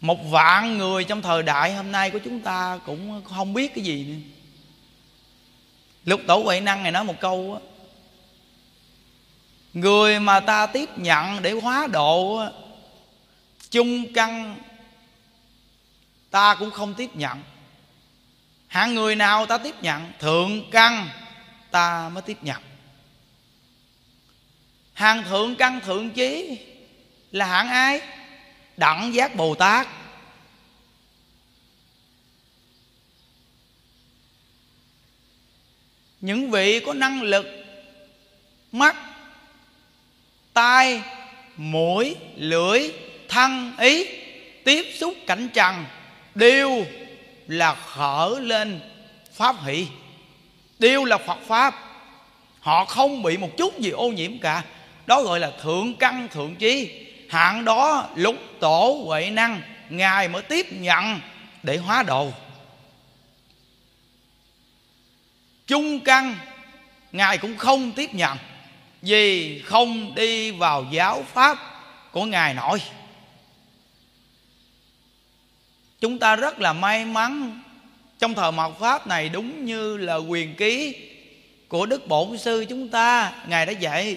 một vạn người trong thời đại hôm nay của chúng ta cũng không biết cái gì nữa lúc tổ huệ năng này nói một câu á, người mà ta tiếp nhận để hóa độ chung căn ta cũng không tiếp nhận. Hạng người nào ta tiếp nhận, thượng căn ta mới tiếp nhận. Hàng thượng căn thượng chí là hạng ai? Đẳng giác bồ tát. Những vị có năng lực, mắt, tai, mũi, lưỡi, thân, ý, tiếp xúc cảnh trần đều là khởi lên pháp hỷ, đều là phật pháp. Họ không bị một chút gì ô nhiễm cả. Đó gọi là thượng căn, thượng trí. Hạng đó lục tổ huệ năng, ngài mới tiếp nhận để hóa đồ chung căn, ngài cũng không tiếp nhận. Vì không đi vào giáo pháp của ngài nội chúng ta rất là may mắn trong thời mạt pháp này đúng như là quyền ký của đức bổn sư chúng ta, ngài đã dạy.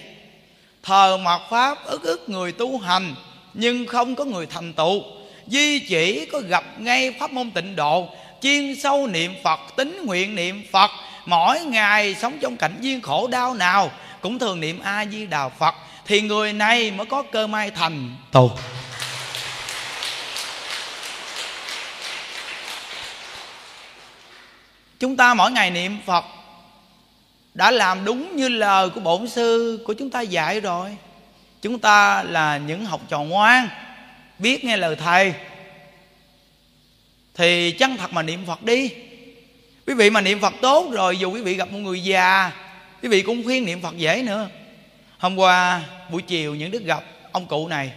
Thờ mạt pháp ức ức người tu hành, nhưng không có người thành tựu. Di chỉ có gặp ngay pháp môn tịnh độ, chuyên sâu niệm phật, tính nguyện niệm phật mỗi ngày sống trong cảnh duyên khổ đau nào, cũng thường niệm a di đà phật, thì người này mới có cơ may thành tù. Chúng ta mỗi ngày niệm phật, đã làm đúng như lời của bổn sư của chúng ta dạy rồi. Chúng ta là những học trò ngoan, biết nghe lời thầy, thì chân thật mà niệm phật đi quý vị mà niệm phật tốt rồi, dù quý vị gặp một người già, quý vị cũng khuyên niệm phật dễ nữa. Hôm qua buổi chiều những đức gặp ông cụ này,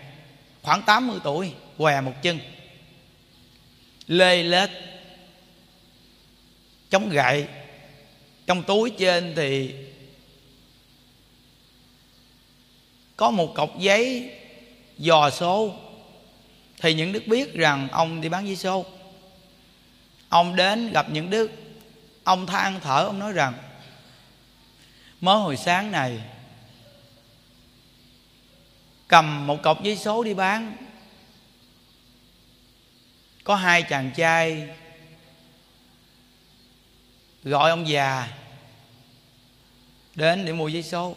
khoảng 80 tuổi, què một chân. Lê lết. Chống gậy. Trong túi trên thì có một cọc giấy dò số. Thì những đức biết rằng ông đi bán giấy số. Ông đến gặp những đức ông than thở, ông nói rằng, mới hồi sáng này, cầm một cọc giấy số đi bán. Có hai chàng trai gọi ông già đến để mua giấy số.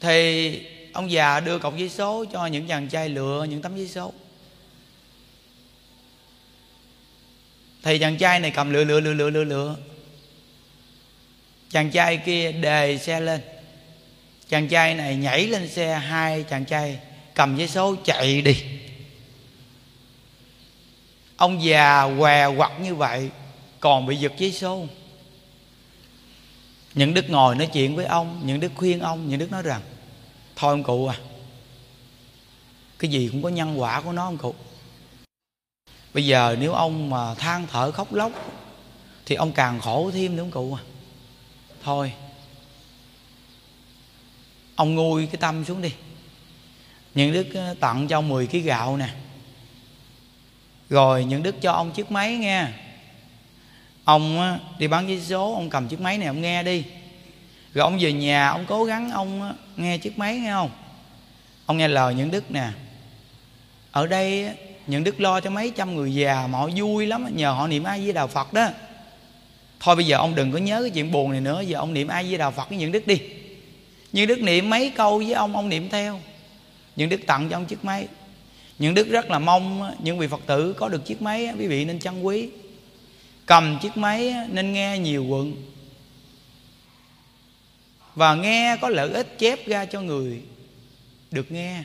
Thì ông già đưa cọc giấy số cho những chàng trai lựa những tấm giấy số. Thì chàng trai này cầm lựa lựa lựa lựa lựa lựa chàng trai kia đề xe lên. Chàng trai này nhảy lên xe, hai chàng trai cầm giấy số chạy đi. Ông già què quặt như vậy, còn bị giật giấy số. Những đức ngồi nói chuyện với ông, những đức khuyên ông, những đức nói rằng, thôi ông cụ à cái gì cũng có nhân quả của nó ông cụ bây giờ nếu ông mà than thở khóc lóc, thì ông càng khổ thêm đúng không cụ à. Thôi, ông nguôi cái tâm xuống đi. Những đức ờ, tặng cho ông 10 kg gạo nè. Rồi những đức cho ông chiếc máy nghe. Ông ờ, đi bán giấy số, ông cầm chiếc máy này ông nghe đi. Rồi ông về nhà, ông cố gắng ông ờ, nghe chiếc máy nghe không? Ông nghe lời những đức nè. Ở đây những đức lo cho mấy trăm người già mà họ vui lắm nhờ họ niệm ai với đạo phật đó. Thôi bây giờ ông đừng có nhớ cái chuyện buồn này nữa, giờ ông niệm ai với đạo phật với những đức đi. Những đức niệm mấy câu với ông ông niệm theo. Những đức tặng cho ông chiếc máy. Những đức rất là mong những vị phật tử có được chiếc máy quý vị nên trân quý. Cầm chiếc máy nên nghe nhiều quận. Và nghe có lợi ích chép ra cho người được nghe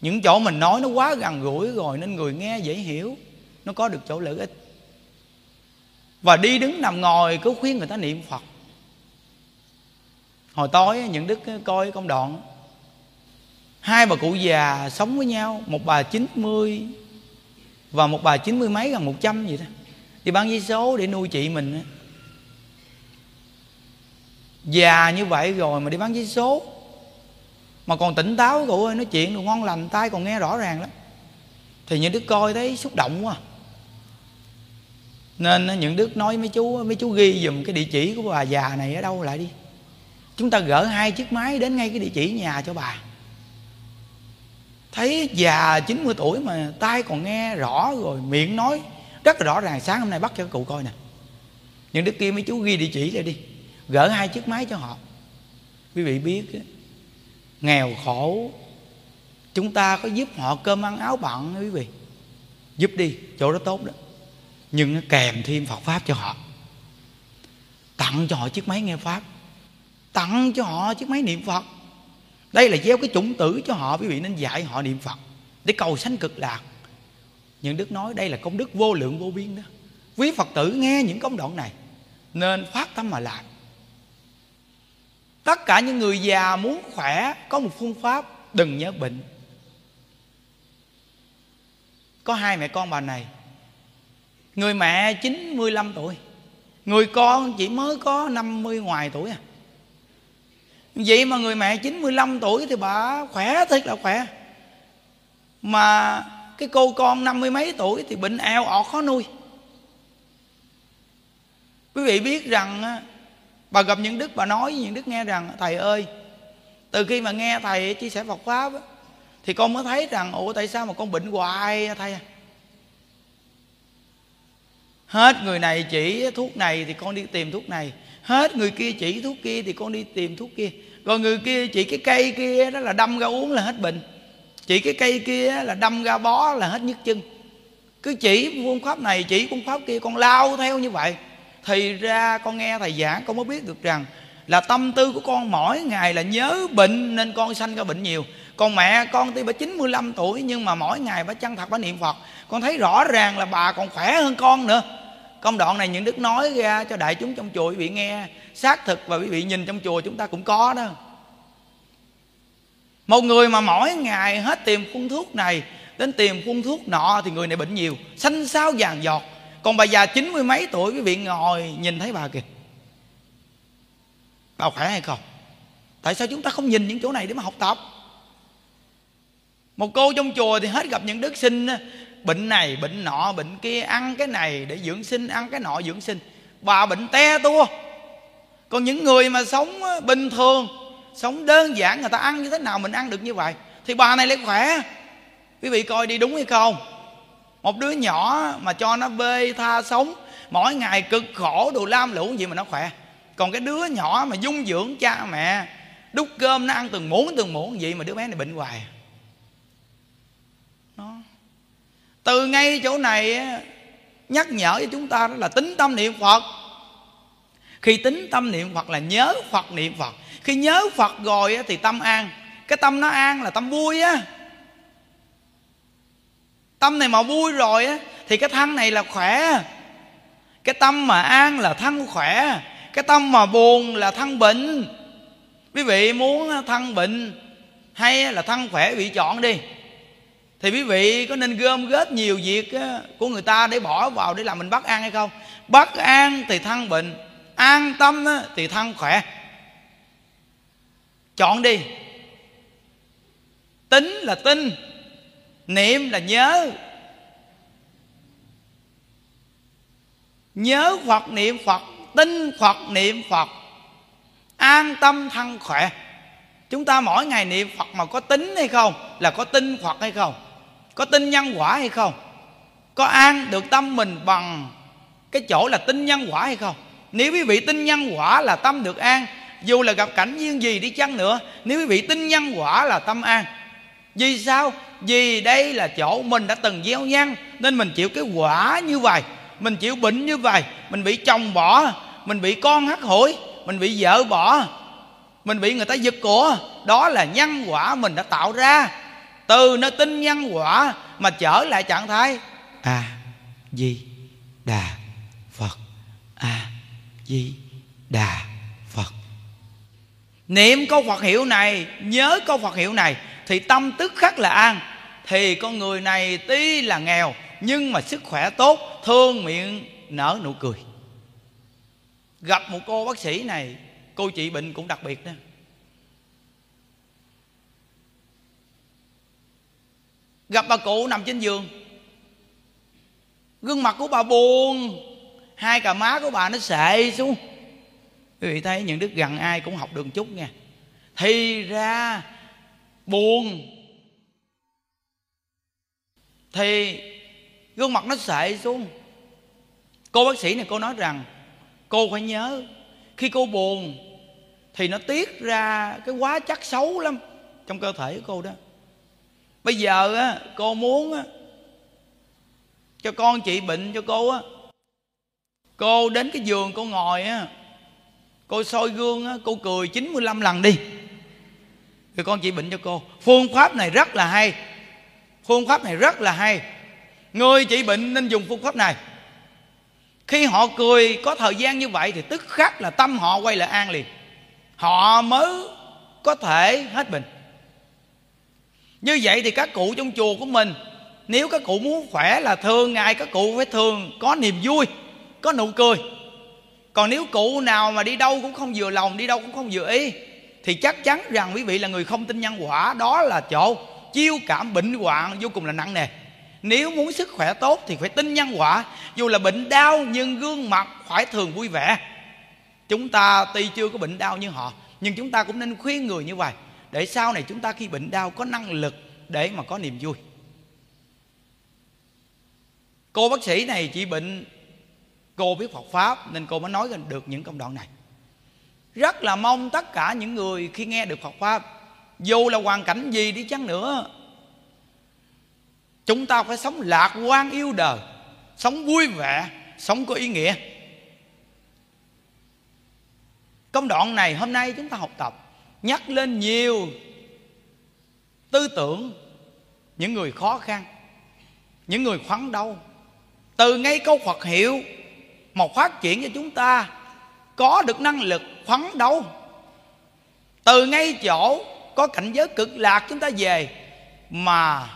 những chỗ mình nói nó quá gần gũi rồi nên người nghe dễ hiểu, nó có được chỗ lợi ích. Và đi đứng nằm ngồi cứ khuyên người ta niệm phật. Hồi tối những đức coi công đoạn. Hai bà cụ già sống với nhau, một bà 90 và một bà chín mươi mấy gần một trăm vậy đó. Đi bán giấy số để nuôi chị mình già như vậy rồi mà đi bán giấy số mà còn tỉnh táo, cụ ơi, nói chuyện được ngon lành tay còn nghe rõ ràng lắm. Thì những đứa coi thấy xúc động quá. Nên những đức nói mấy chú mấy chú ghi dùm cái địa chỉ của bà già này ở đâu lại đi. Chúng ta gỡ hai chiếc máy đến ngay cái địa chỉ nhà cho bà. Thấy già 90 tuổi mà tay còn nghe rõ rồi, miệng nói, rất là rõ ràng, sáng hôm nay bắt cho cụ coi nè. Những đứa kia mấy chú ghi địa chỉ lại đi, gỡ hai chiếc máy cho họ. Quý vị biết nghèo khổ. Chúng ta có giúp họ cơm ăn áo bận quý vị? Giúp đi, chỗ đó tốt đó. Nhưng nó kèm thêm Phật pháp cho họ. Tặng cho họ chiếc máy nghe pháp. Tặng cho họ chiếc máy niệm Phật. Đây là gieo cái chủng tử cho họ, quý vị, nên dạy họ niệm Phật để cầu sanh cực lạc. Những đức nói đây là công đức vô lượng vô biên đó. Quý Phật tử nghe những công đoạn này, nên phát tâm mà làm tất cả những người già muốn khỏe, có một phương pháp, đừng nhớ bệnh. Có hai mẹ con bà này. Người mẹ 95 tuổi, người con chỉ mới có 50 ngoài tuổi à. Vậy mà người mẹ 95 tuổi thì bà khỏe thật là khỏe. Mà cái cô con năm mươi mấy tuổi thì bệnh eo ọt khó nuôi. Quý vị biết rằng bà gặp những đức, bà nói với những đức nghe rằng, thầy ơi, từ khi mà nghe thầy chia sẻ Phật pháp thì con mới thấy rằng, ủa, tại sao mà con bệnh hoài à thầy à? Hết người này chỉ thuốc này thì con đi tìm thuốc này. Hết người kia chỉ thuốc kia thì con đi tìm thuốc kia. Rồi người kia chỉ cái cây kia đó là đâm ra uống là hết bệnh. Chỉ cái cây kia là đâm ra bó là hết nhức chân. Cứ chỉ phương pháp này, chỉ phương pháp kia, con lao theo như vậy thì ra con nghe thầy giảng, con mới biết được rằng là tâm tư của con mỗi ngày là nhớ bệnh nên con sanh ra bệnh nhiều. Còn mẹ con tuy bà 95 tuổi nhưng mà mỗi ngày bà chân thật bà niệm Phật. Con thấy rõ ràng là bà còn khỏe hơn con nữa. Công đoạn này những đức nói ra cho đại chúng trong chùa, quý vị nghe. Xác thực và quý vị nhìn trong chùa chúng ta cũng có đó. Một người mà mỗi ngày hết tìm phun thuốc này, đến tìm phun thuốc nọ thì người này bệnh nhiều xanh xao vàng giọt còn bà già chín mươi mấy tuổi quý vị ngồi nhìn thấy bà kìa. Bà khỏe hay không? Tại sao chúng ta không nhìn những chỗ này để mà học tập? Một cô trong chùa thì hết gặp những đức sinh, bệnh này, bệnh nọ, bệnh kia, ăn cái này để dưỡng sinh, ăn cái nọ dưỡng sinh. Bà bệnh te tua. Còn những người mà sống ờ, bình thường, sống đơn giản, người ta ăn như thế nào mình ăn được như vậy, thì bà này lại khỏe. Quý vị coi đi đúng hay không? Một đứa nhỏ mà cho nó bê tha sống, mỗi ngày cực khổ đồ lam lũ gì mà nó khỏe. Còn cái đứa nhỏ mà dung dưỡng cha mẹ, đút cơm nó ăn từng muỗng từng muỗng gì mà đứa bé này bệnh hoài. Nó từ ngay chỗ này nhắc nhở cho chúng ta đó là tính tâm niệm phật. Khi tính tâm niệm phật là nhớ phật niệm phật. Khi nhớ phật rồi thì tâm an. Cái tâm nó an là tâm vui á tâm này mà vui rồi á, thì cái thân này là khỏe. Cái tâm mà an là thân khỏe. Cái tâm mà buồn là thân bệnh. Quý vị muốn thân bệnh hay là thân khỏe vị chọn đi. Thì quý vị có nên gom góp nhiều việc của người ta để bỏ vào để làm mình bất an hay không? Bất an thì thân bệnh, an tâm thì thân khỏe. Chọn đi. Tính là tin niệm là nhớ. Nhớ phật niệm phật tin phật niệm phật an tâm thân khỏe. Chúng ta mỗi ngày niệm phật mà có tính hay không, là có tin phật hay không, có tin nhân quả hay không, có an được tâm mình bằng cái chỗ là tin nhân quả hay không. Nếu quý vị tin nhân quả là tâm được an, dù là gặp cảnh duyên gì đi chăng nữa, nếu quý vị tin nhân quả là tâm an vì sao? Vì đây là chỗ mình đã từng gieo nhân nên mình chịu cái quả như vậy mình chịu bệnh như vậy mình bị chồng bỏ mình bị con hắt hủi mình bị vợ bỏ mình bị người ta giật của. Đó là nhân quả mình đã tạo ra. Từ nơi tin nhân quả mà trở lại trạng thái a à, di đà phật. A à, di đà phật. Niệm câu phật hiệu này nhớ câu phật hiệu này thì tâm tức khắc là an. Thì con người này tuy là nghèo, nhưng mà sức khỏe tốt, thương miệng nở nụ cười. Gặp một cô bác sĩ này, cô chị bệnh cũng đặc biệt đó. Gặp bà cụ nằm trên giường. Gương mặt của bà buồn, hai cà má của bà nó sệ xuống. Quý vị thấy những đức gần ai cũng học được chút nha. Thì ra buồn. Thì gương mặt nó sệ xuống. Cô bác sĩ này cô nói rằng, cô phải nhớ, khi cô buồn thì nó tiết ra cái quá chất xấu lắm trong cơ thể của cô đó. Bây giờ á, cô muốn á, cho con chị bệnh cho cô á. Cô đến cái giường cô ngồi á, cô soi gương á, cô cười 95 lần đi rồi con chị bệnh cho cô. Phương pháp này rất là hay. Phương pháp này rất là hay. Người chị bệnh nên dùng phương pháp này. Khi họ cười, có thời gian như vậy thì tức khắc là tâm họ quay lại an liền. Họ mới có thể hết bệnh. Như vậy thì các cụ trong chùa của mình, nếu các cụ muốn khỏe là thường ngày các cụ phải thường có niềm vui, có nụ cười. Còn nếu cụ nào mà đi đâu cũng không vừa lòng, đi đâu cũng không vừa ý thì chắc chắn rằng quý vị là người không tin nhân quả, đó là chỗ chiêu cảm bệnh hoạn vô cùng là nặng nề. Nếu muốn sức khỏe tốt thì phải tin nhân quả, dù là bệnh đau nhưng gương mặt phải thường vui vẻ. Chúng ta tuy chưa có bệnh đau như họ, nhưng chúng ta cũng nên khuyên người như vậy, để sau này chúng ta khi bệnh đau có năng lực để mà có niềm vui. Cô bác sĩ này chỉ bệnh cô biết Phật pháp nên cô mới nói được những công đoạn này rất là mong tất cả những người khi nghe được Phật pháp, dù là hoàn cảnh gì đi chăng nữa, chúng ta phải sống lạc quan yêu đời, sống vui vẻ, sống có ý nghĩa. Công đoạn này hôm nay chúng ta học tập, nhắc lên nhiều tư tưởng, những người khó khăn, những người khoắn đau. Từ ngay câu Phật hiệu, một phát triển cho chúng ta có được năng lực phấn đấu. Từ ngay chỗ có cảnh giới cực lạc chúng ta về mà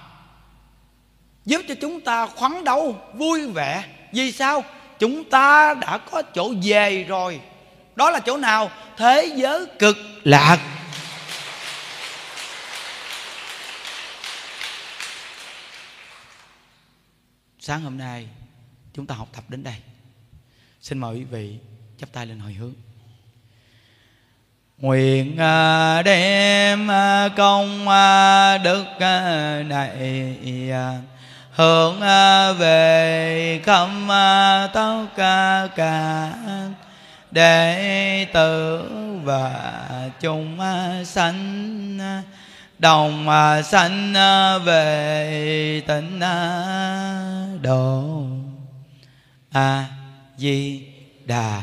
giúp cho chúng ta khoắn đấu, vui vẻ. Vì sao? Chúng ta đã có chỗ về rồi. Đó là chỗ nào? Thế giới cực lạc. Sáng hôm nay chúng ta học tập đến đây. Xin mời quý vị chắp tay lên hồi hướng. Nguyện à, đem à, công à, đức này hướng về khắp tất cả đệ tử và chúng sanh đồng sanh về tịnh độ. A di đà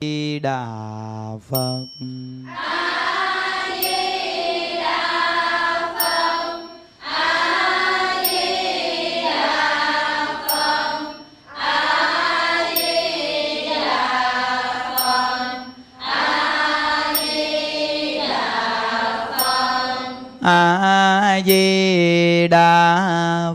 di đà phật. A di đà phật. A di đà phật. a di đà phật a di đà phật a di đà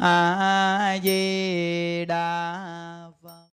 uh,